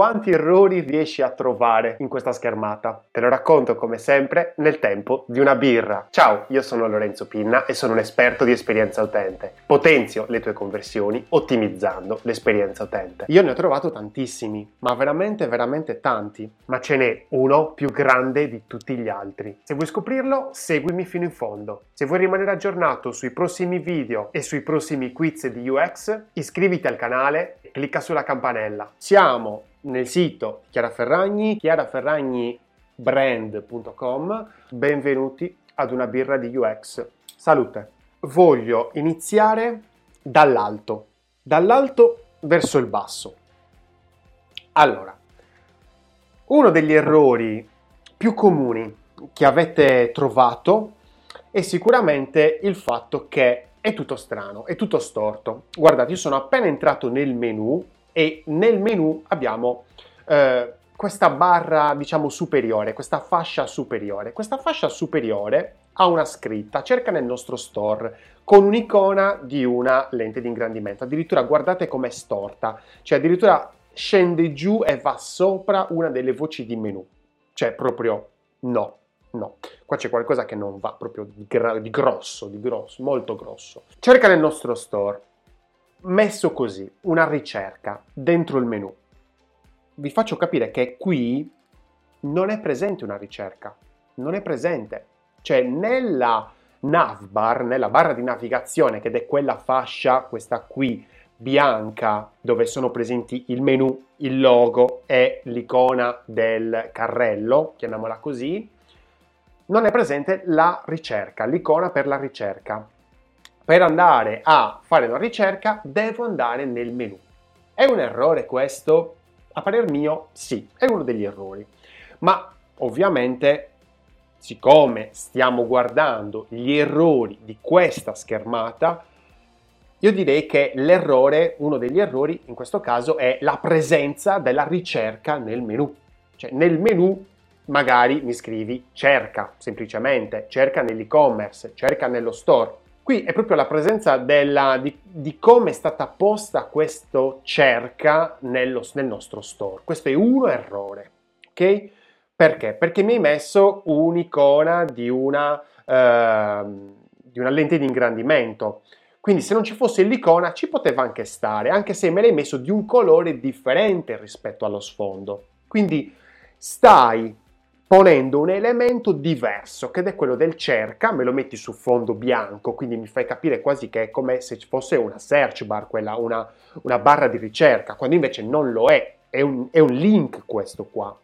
quanti errori riesci a trovare in questa schermata? Te lo racconto come sempre nel tempo di una birra. Ciao, io sono Lorenzo Pinna e sono un esperto di esperienza utente. Potenzio le tue conversioni ottimizzando l'esperienza utente. Io ne ho trovato tantissimi, ma veramente veramente tanti, ma ce n'è uno più grande di tutti gli altri. Se vuoi scoprirlo, seguimi fino in fondo. Se vuoi rimanere aggiornato sui prossimi video e sui prossimi quiz di UX, iscriviti al canale e clicca sulla campanella. Siamo nel sito Chiara Ferragni, chiaraferragnibrand.com. Benvenuti ad una birra di UX. Salute. Voglio iniziare dall'alto, dall'alto verso il basso. Allora, uno degli errori più comuni che avete trovato è sicuramente il fatto che è tutto strano, è tutto storto. Guardate, io sono appena entrato nel menu e nel menu abbiamo eh, questa barra, diciamo, superiore, questa fascia superiore. Questa fascia superiore ha una scritta, cerca nel nostro store, con un'icona di una lente di ingrandimento. Addirittura guardate com'è storta, cioè addirittura scende giù e va sopra una delle voci di menu. Cioè proprio no, no. Qua c'è qualcosa che non va proprio di, gra- di grosso, di grosso, molto grosso. Cerca nel nostro store messo così, una ricerca dentro il menu. Vi faccio capire che qui non è presente una ricerca, non è presente. Cioè nella navbar, nella barra di navigazione, che è quella fascia, questa qui, bianca, dove sono presenti il menu, il logo e l'icona del carrello, chiamiamola così, non è presente la ricerca, l'icona per la ricerca per andare a fare una ricerca devo andare nel menu. È un errore questo? A parer mio sì, è uno degli errori. Ma ovviamente, siccome stiamo guardando gli errori di questa schermata, io direi che l'errore, uno degli errori in questo caso è la presenza della ricerca nel menu. Cioè nel menu magari mi scrivi cerca semplicemente, cerca nell'e-commerce, cerca nello store Qui è proprio la presenza della, di, di, come è stata posta questo cerca nello, nel nostro store. Questo è uno errore, ok? Perché? Perché mi hai messo un'icona di una, eh, di una lente di ingrandimento. Quindi se non ci fosse l'icona ci poteva anche stare, anche se me l'hai messo di un colore differente rispetto allo sfondo. Quindi stai ponendo un elemento diverso, che è quello del cerca, me lo metti su fondo bianco, quindi mi fai capire quasi che è come se fosse una search bar, quella, una, una barra di ricerca, quando invece non lo è, è un, è un link questo qua.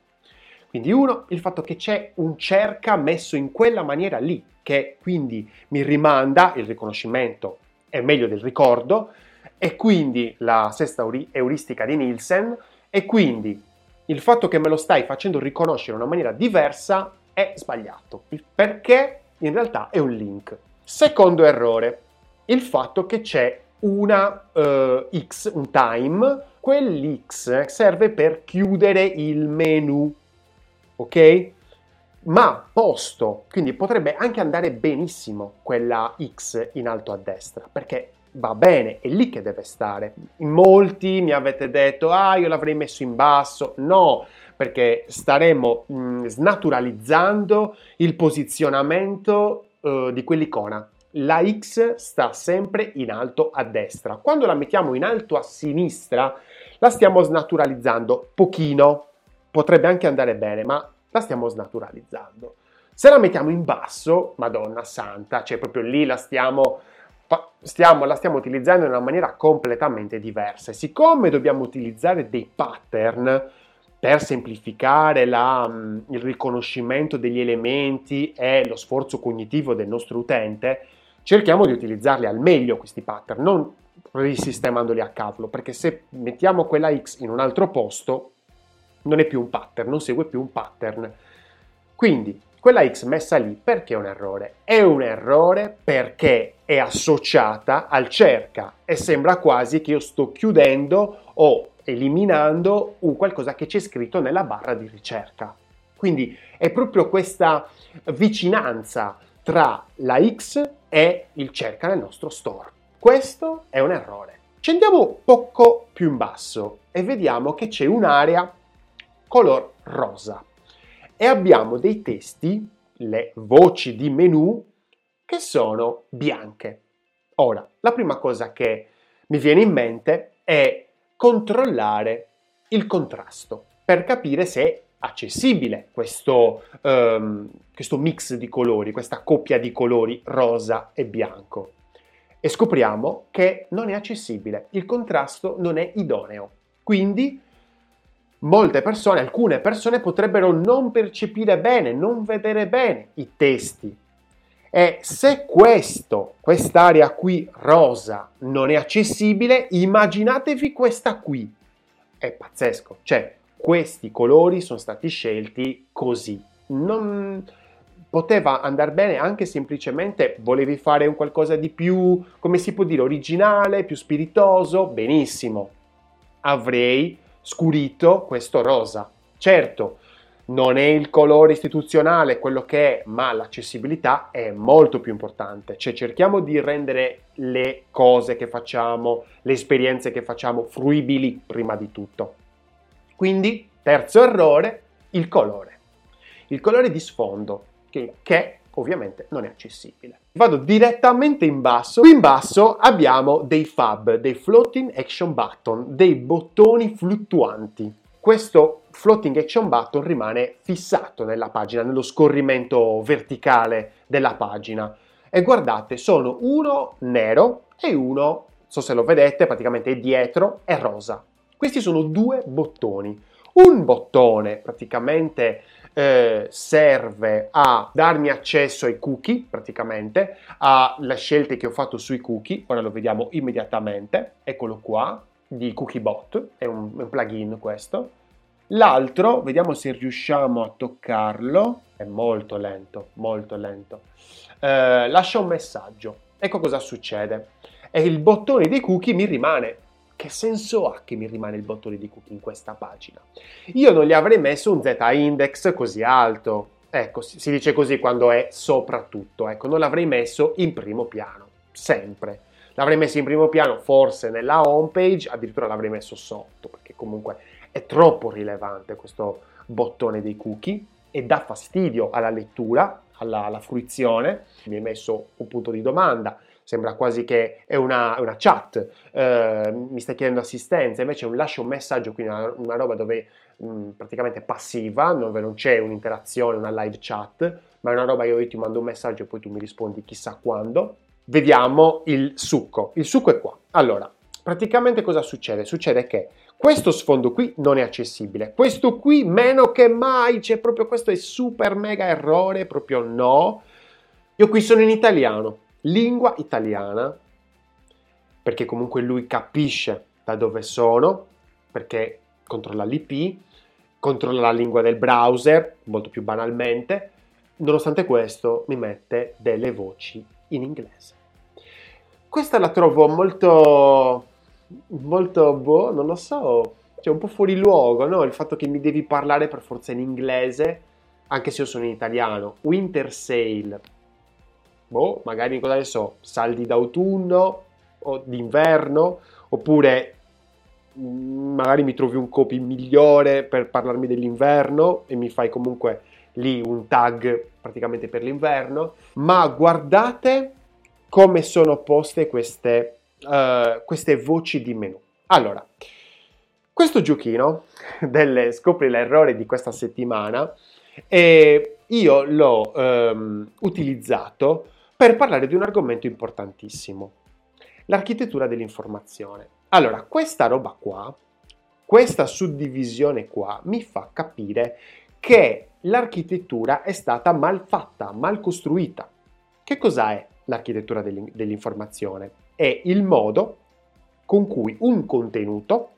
Quindi uno, il fatto che c'è un cerca messo in quella maniera lì, che quindi mi rimanda il riconoscimento, è meglio del ricordo, e quindi la sesta euristica di Nielsen, e quindi il fatto che me lo stai facendo riconoscere in una maniera diversa è sbagliato, perché in realtà è un link. Secondo errore, il fatto che c'è una uh, X, un time, quell'X serve per chiudere il menu, ok? Ma posto, quindi potrebbe anche andare benissimo quella X in alto a destra, perché va bene, è lì che deve stare. Molti mi avete detto, ah, io l'avrei messo in basso. No, perché staremo mh, mm, snaturalizzando il posizionamento uh, di quell'icona. La X sta sempre in alto a destra. Quando la mettiamo in alto a sinistra, la stiamo snaturalizzando pochino. Potrebbe anche andare bene, ma la stiamo snaturalizzando. Se la mettiamo in basso, Madonna Santa, cioè proprio lì la stiamo stiamo, la stiamo utilizzando in una maniera completamente diversa. Siccome dobbiamo utilizzare dei pattern per semplificare la, mm, il riconoscimento degli elementi e lo sforzo cognitivo del nostro utente, cerchiamo di utilizzarli al meglio questi pattern, non risistemandoli a cavolo, perché se mettiamo quella X in un altro posto, non è più un pattern, non segue più un pattern. Quindi quella X messa lì perché è un errore? È un errore perché è associata al cerca e sembra quasi che io sto chiudendo o eliminando un qualcosa che c'è scritto nella barra di ricerca. Quindi è proprio questa vicinanza tra la X e il cerca nel nostro store. Questo è un errore. Scendiamo poco più in basso e vediamo che c'è un'area color rosa. E abbiamo dei testi, le voci di menu, che sono bianche. Ora, la prima cosa che mi viene in mente è controllare il contrasto per capire se è accessibile questo, um, questo mix di colori, questa coppia di colori rosa e bianco. E scopriamo che non è accessibile, il contrasto non è idoneo. Quindi molte persone, alcune persone potrebbero non percepire bene, non vedere bene i testi. E se questo, quest'area qui rosa non è accessibile, immaginatevi questa qui. È pazzesco, cioè questi colori sono stati scelti così. Non poteva andare bene anche semplicemente volevi fare un qualcosa di più, come si può dire, originale, più spiritoso, benissimo. Avrei scurito questo rosa. Certo, non è il colore istituzionale quello che è, ma l'accessibilità è molto più importante. Cioè cerchiamo di rendere le cose che facciamo, le esperienze che facciamo fruibili prima di tutto. Quindi, terzo errore, il colore. Il colore di sfondo, che, che ovviamente non è accessibile. Vado direttamente in basso. Qui in basso abbiamo dei fab, dei floating action button, dei bottoni fluttuanti. Questo floating action button rimane fissato nella pagina, nello scorrimento verticale della pagina. E guardate, sono uno nero e uno, so se lo vedete, praticamente dietro è rosa. Questi sono due bottoni. Un bottone praticamente eh, serve a darmi accesso ai cookie, praticamente, alle scelte che ho fatto sui cookie. Ora lo vediamo immediatamente. Eccolo qua, di CookieBot, è un, un plugin questo. L'altro, vediamo se riusciamo a toccarlo, è molto lento, molto lento. Eh, lascia un messaggio. Ecco cosa succede. E il bottone dei cookie mi rimane che senso ha che mi rimane il bottone di cookie in questa pagina? Io non gli avrei messo un z-index così alto. Ecco, si dice così quando è soprattutto. Ecco, non l'avrei messo in primo piano, sempre. L'avrei messo in primo piano forse nella home page, addirittura l'avrei messo sotto, perché comunque è troppo rilevante questo bottone dei cookie e dà fastidio alla lettura, alla, alla fruizione. Mi hai messo un punto di domanda, sembra quasi che è una, una chat, eh, mi stai chiedendo assistenza, invece un lascia un messaggio, quindi una, una roba dove mh, mm, praticamente passiva, dove non c'è un'interazione, una live chat, ma è una roba che io ti mando un messaggio e poi tu mi rispondi chissà quando. Vediamo il succo. Il succo è qua. Allora, praticamente cosa succede? Succede che questo sfondo qui non è accessibile, questo qui meno che mai, c'è proprio questo è super mega errore, proprio no. Io qui sono in italiano, lingua italiana, perché comunque lui capisce da dove sono, perché controlla l'IP, controlla la lingua del browser, molto più banalmente, nonostante questo mi mette delle voci in inglese. Questa la trovo molto, molto, boh, non lo so, cioè un po' fuori luogo, no? Il fatto che mi devi parlare per forza in inglese, anche se io sono in italiano. Winter Sale, boh, magari cosa ne so, saldi d'autunno o d'inverno, oppure mm, magari mi trovi un copy migliore per parlarmi dell'inverno e mi fai comunque lì un tag praticamente per l'inverno, ma guardate come sono poste queste, uh, queste voci di menu. Allora, questo giochino delle scopri l'errore di questa settimana eh, io l'ho um, utilizzato per parlare di un argomento importantissimo, l'architettura dell'informazione. Allora, questa roba qua, questa suddivisione qua, mi fa capire che l'architettura è stata mal fatta, mal costruita. Che cosa è l'architettura dell'informazione? È il modo con cui un contenuto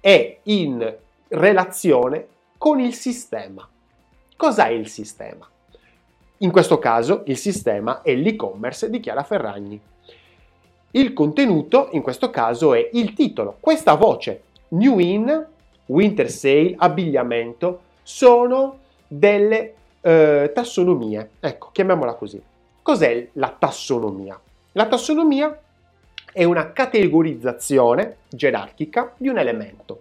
è in relazione con il sistema. Cos'è il sistema? In questo caso il sistema è l'e-commerce di Chiara Ferragni. Il contenuto in questo caso è il titolo. Questa voce, New In, Winter Sale, abbigliamento, sono delle eh, tassonomie. Ecco, chiamiamola così. Cos'è la tassonomia? La tassonomia è una categorizzazione gerarchica di un elemento.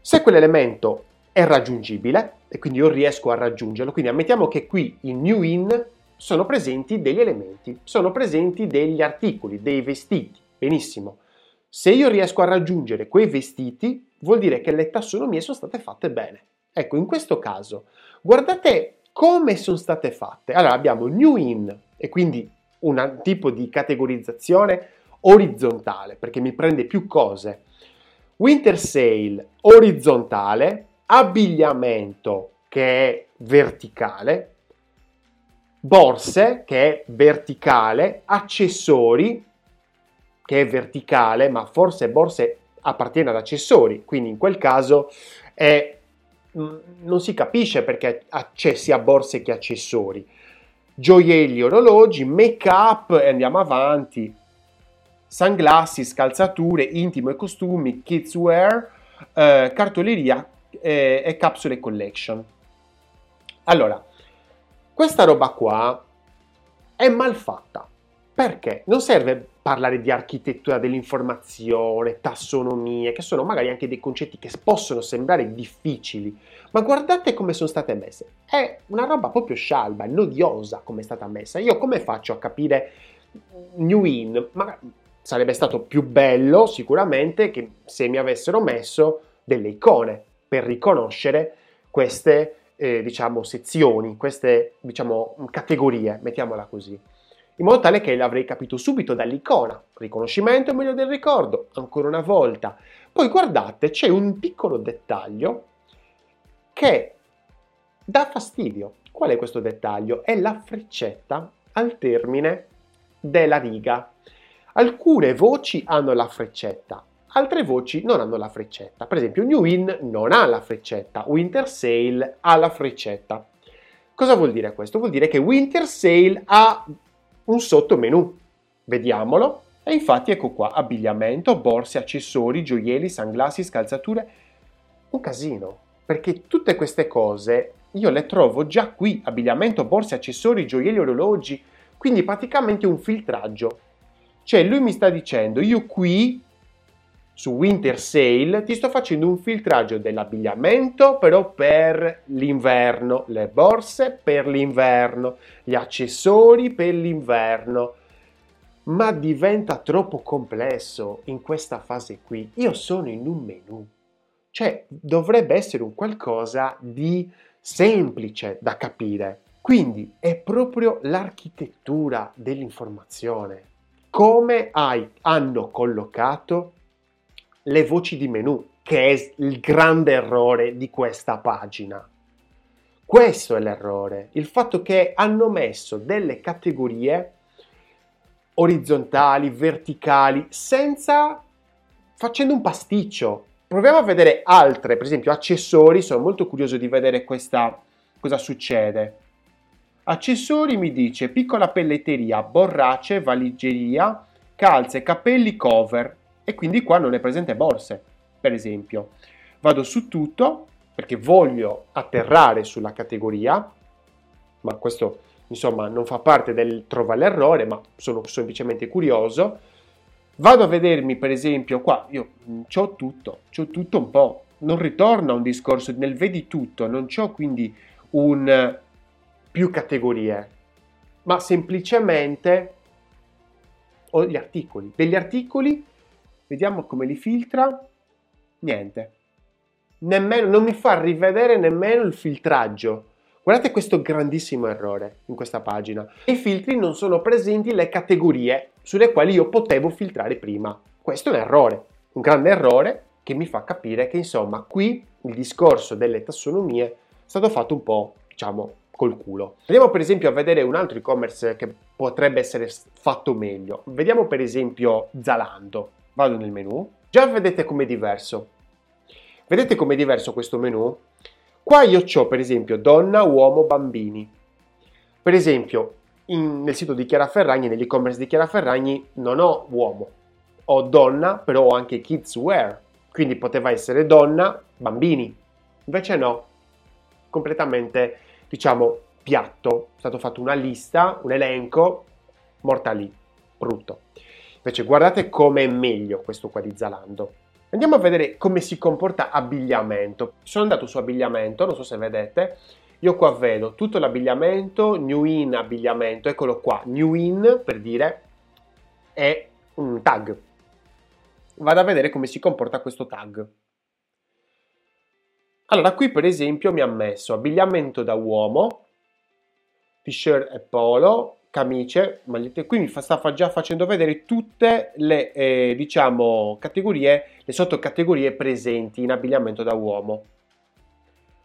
Se quell'elemento è raggiungibile e quindi io riesco a raggiungerlo. Quindi ammettiamo che qui in new in sono presenti degli elementi, sono presenti degli articoli, dei vestiti. Benissimo. Se io riesco a raggiungere quei vestiti, vuol dire che le tassonomie sono state fatte bene. Ecco, in questo caso, guardate come sono state fatte. Allora, abbiamo new in e quindi un tipo di categorizzazione orizzontale, perché mi prende più cose. Winter sale orizzontale, abbigliamento che è verticale, borse che è verticale, accessori che è verticale, ma forse borse appartiene ad accessori, quindi in quel caso è, non si capisce perché c'è sia borse che accessori. Gioielli, orologi, make up e andiamo avanti. Sunglasses, calzature, intimo e costumi, kidswear, eh, cartoleria eh, e capsule collection. Allora, questa roba qua è mal fatta. Perché? Non serve parlare di architettura dell'informazione, tassonomie, che sono magari anche dei concetti che possono sembrare difficili, ma guardate come sono state messe. È una roba proprio scialba, nodiosa come è stata messa. Io come faccio a capire New In? Ma sarebbe stato più bello sicuramente che se mi avessero messo delle icone per riconoscere queste eh, diciamo sezioni, queste diciamo categorie, mettiamola così in modo tale che l'avrei capito subito dall'icona. Riconoscimento è meglio del ricordo, ancora una volta. Poi guardate, c'è un piccolo dettaglio che dà fastidio. Qual è questo dettaglio? È la freccetta al termine della riga. Alcune voci hanno la freccetta, altre voci non hanno la freccetta. Per esempio, New In non ha la freccetta, Winter Sale ha la freccetta. Cosa vuol dire questo? Vuol dire che Winter Sale ha un sottomenu. Vediamolo. E infatti ecco qua, abbigliamento, borse, accessori, gioielli, sunglasses, calzature. Un casino, perché tutte queste cose io le trovo già qui, abbigliamento, borse, accessori, gioielli, orologi, quindi praticamente un filtraggio. Cioè lui mi sta dicendo, io qui su Winter Sale ti sto facendo un filtraggio dell'abbigliamento però per l'inverno, le borse per l'inverno, gli accessori per l'inverno. Ma diventa troppo complesso in questa fase qui. Io sono in un menu. Cioè dovrebbe essere un qualcosa di semplice da capire. Quindi è proprio l'architettura dell'informazione. Come hai, hanno collocato le voci di menu, che è il grande errore di questa pagina. Questo è l'errore, il fatto che hanno messo delle categorie orizzontali, verticali, senza facendo un pasticcio. Proviamo a vedere altre, per esempio accessori, sono molto curioso di vedere questa, cosa succede. Accessori mi dice piccola pelletteria, borracce, valigeria, calze, capelli, cover e quindi qua non è presente borse, per esempio. Vado su tutto perché voglio atterrare sulla categoria, ma questo insomma non fa parte del trova l'errore, ma sono semplicemente curioso. Vado a vedermi per esempio qua, io ho tutto, ho tutto un po', non ritorno a un discorso nel vedi tutto, non ho quindi un più categorie, ma semplicemente ho gli articoli, degli articoli Vediamo come li filtra. Niente. Nemmeno, non mi fa rivedere nemmeno il filtraggio. Guardate questo grandissimo errore in questa pagina. I filtri non sono presenti le categorie sulle quali io potevo filtrare prima. Questo è un errore, un grande errore che mi fa capire che insomma qui il discorso delle tassonomie è stato fatto un po', diciamo, col culo. Andiamo per esempio a vedere un altro e-commerce che potrebbe essere fatto meglio. Vediamo per esempio Zalando vado nel menu, già vedete com'è diverso. Vedete com'è diverso questo menu? Qua io ho per esempio donna, uomo, bambini. Per esempio, in, nel sito di Chiara Ferragni, nell'e-commerce di Chiara Ferragni, non ho uomo, ho donna, però ho anche kids wear. Quindi poteva essere donna, bambini. Invece no, completamente, diciamo, piatto. È stato fatto una lista, un elenco, morta lì, brutto. Invece guardate come è meglio questo qua di Zalando. Andiamo a vedere come si comporta abbigliamento. Sono andato su abbigliamento, non so se vedete, io qua vedo tutto l'abbigliamento, new in abbigliamento, eccolo qua, new in per dire è un tag. Vado a vedere come si comporta questo tag. Allora, qui per esempio mi ha messo abbigliamento da uomo, t-shirt e polo, camicie, magliette. Qui mi sta già facendo vedere tutte le, eh, diciamo, categorie, le sottocategorie presenti in abbigliamento da uomo.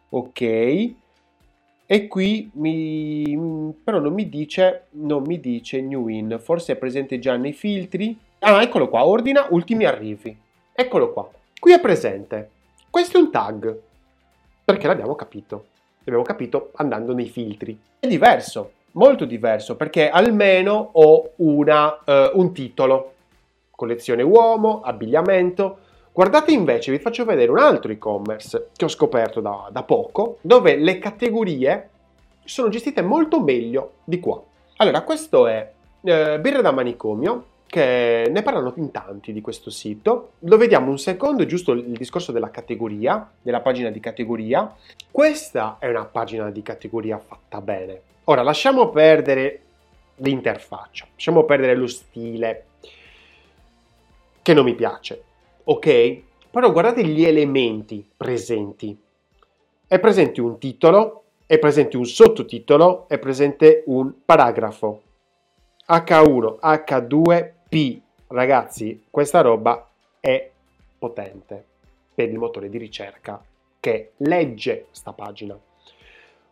Ok. E qui mi, però non mi dice, non mi dice new in, forse è presente già nei filtri. Ah, eccolo qua, ordina ultimi arrivi. Eccolo qua. Qui è presente. Questo è un tag. Perché l'abbiamo capito. L'abbiamo capito andando nei filtri. È diverso molto diverso perché almeno ho una, uh, un titolo, collezione uomo, abbigliamento. Guardate invece, vi faccio vedere un altro e-commerce che ho scoperto da, da poco, dove le categorie sono gestite molto meglio di qua. Allora, questo è eh, birra da manicomio, che ne parlano in tanti di questo sito. Lo vediamo un secondo, giusto il discorso della categoria, della pagina di categoria. Questa è una pagina di categoria fatta bene. Ora, lasciamo perdere l'interfaccia, lasciamo perdere lo stile che non mi piace, ok? Però guardate gli elementi presenti. È presente un titolo, è presente un sottotitolo, è presente un paragrafo. H1, H2, P. Ragazzi, questa roba è potente per il motore di ricerca che legge sta pagina.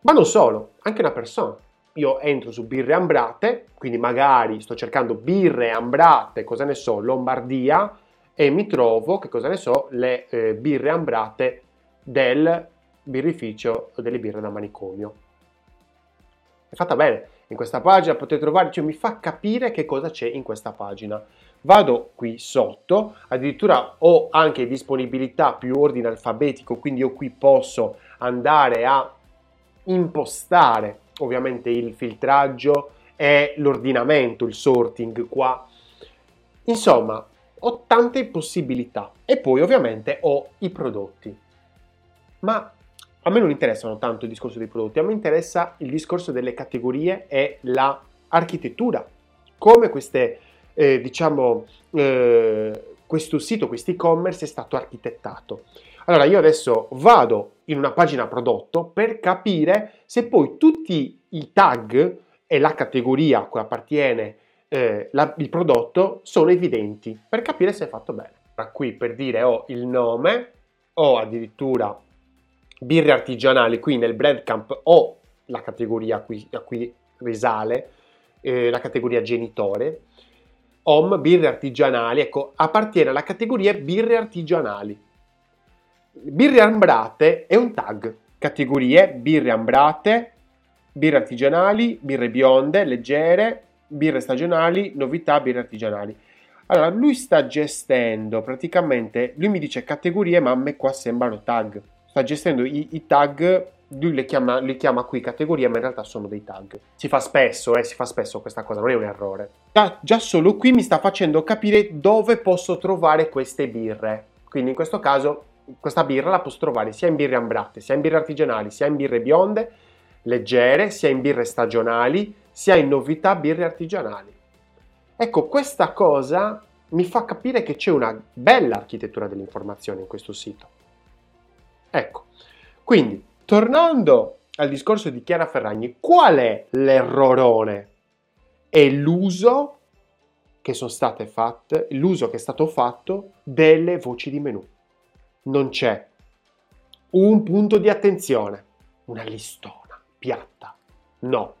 Ma non solo, anche una persona io entro su birre ambrate, quindi magari sto cercando birre ambrate, cosa ne so, Lombardia, e mi trovo, che cosa ne so, le eh, birre ambrate del birrificio delle birre da manicomio. È fatta bene, in questa pagina potete trovare, cioè mi fa capire che cosa c'è in questa pagina. Vado qui sotto, addirittura ho anche disponibilità più ordine alfabetico, quindi io qui posso andare a impostare ovviamente il filtraggio e l'ordinamento, il sorting qua. Insomma, ho tante possibilità e poi ovviamente ho i prodotti. Ma a me non interessano tanto il discorso dei prodotti, a me interessa il discorso delle categorie e l'architettura. Come queste, eh, diciamo, eh, questo sito, questo e-commerce è stato architettato. Allora io adesso vado in una pagina prodotto per capire se poi tutti i tag e la categoria a cui appartiene eh, la, il prodotto sono evidenti per capire se è fatto bene. Allora, qui per dire ho il nome, ho addirittura birre artigianali, qui nel breadcamp ho la categoria a cui, a cui risale, eh, la categoria genitore, home birre artigianali, ecco, appartiene alla categoria birre artigianali. Birre ambrate è un tag, categorie birre ambrate, birre artigianali, birre bionde, leggere, birre stagionali, novità, birre artigianali. Allora, lui sta gestendo praticamente, lui mi dice categorie, ma a me qua sembrano tag. Sta gestendo i, i tag, lui le chiama, le chiama, qui categorie, ma in realtà sono dei tag. Si fa spesso, eh, si fa spesso questa cosa, non è un errore. Già, già solo qui mi sta facendo capire dove posso trovare queste birre. Quindi in questo caso questa birra la posso trovare sia in birre ambrate, sia in birre artigianali, sia in birre bionde, leggere, sia in birre stagionali, sia in novità birre artigianali. Ecco, questa cosa mi fa capire che c'è una bella architettura dell'informazione in questo sito. Ecco, quindi, tornando al discorso di Chiara Ferragni, qual è l'errorone? È l'uso che sono state fatte, l'uso che è stato fatto delle voci di menu non c'è un punto di attenzione, una listona piatta. No,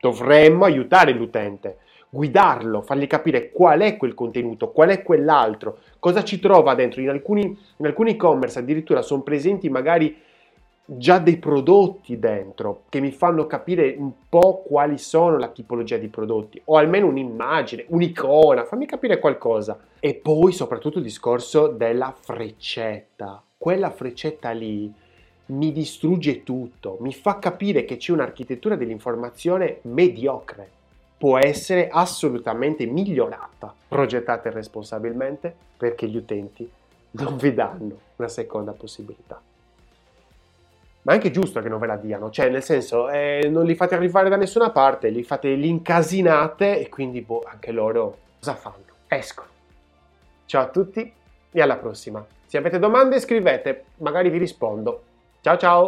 dovremmo aiutare l'utente, guidarlo, fargli capire qual è quel contenuto, qual è quell'altro, cosa ci trova dentro. In alcuni, in alcuni e-commerce addirittura sono presenti magari già dei prodotti dentro che mi fanno capire un po' quali sono la tipologia di prodotti o almeno un'immagine, un'icona, fammi capire qualcosa. E poi soprattutto il discorso della freccetta. Quella freccetta lì mi distrugge tutto, mi fa capire che c'è un'architettura dell'informazione mediocre. Può essere assolutamente migliorata, progettata responsabilmente perché gli utenti non vi danno una seconda possibilità. Ma è anche giusto che non ve la diano, cioè nel senso eh, non li fate arrivare da nessuna parte, li fate, li incasinate e quindi boh, anche loro cosa fanno? Escono. Ciao a tutti e alla prossima. Se avete domande scrivete, magari vi rispondo. Ciao ciao!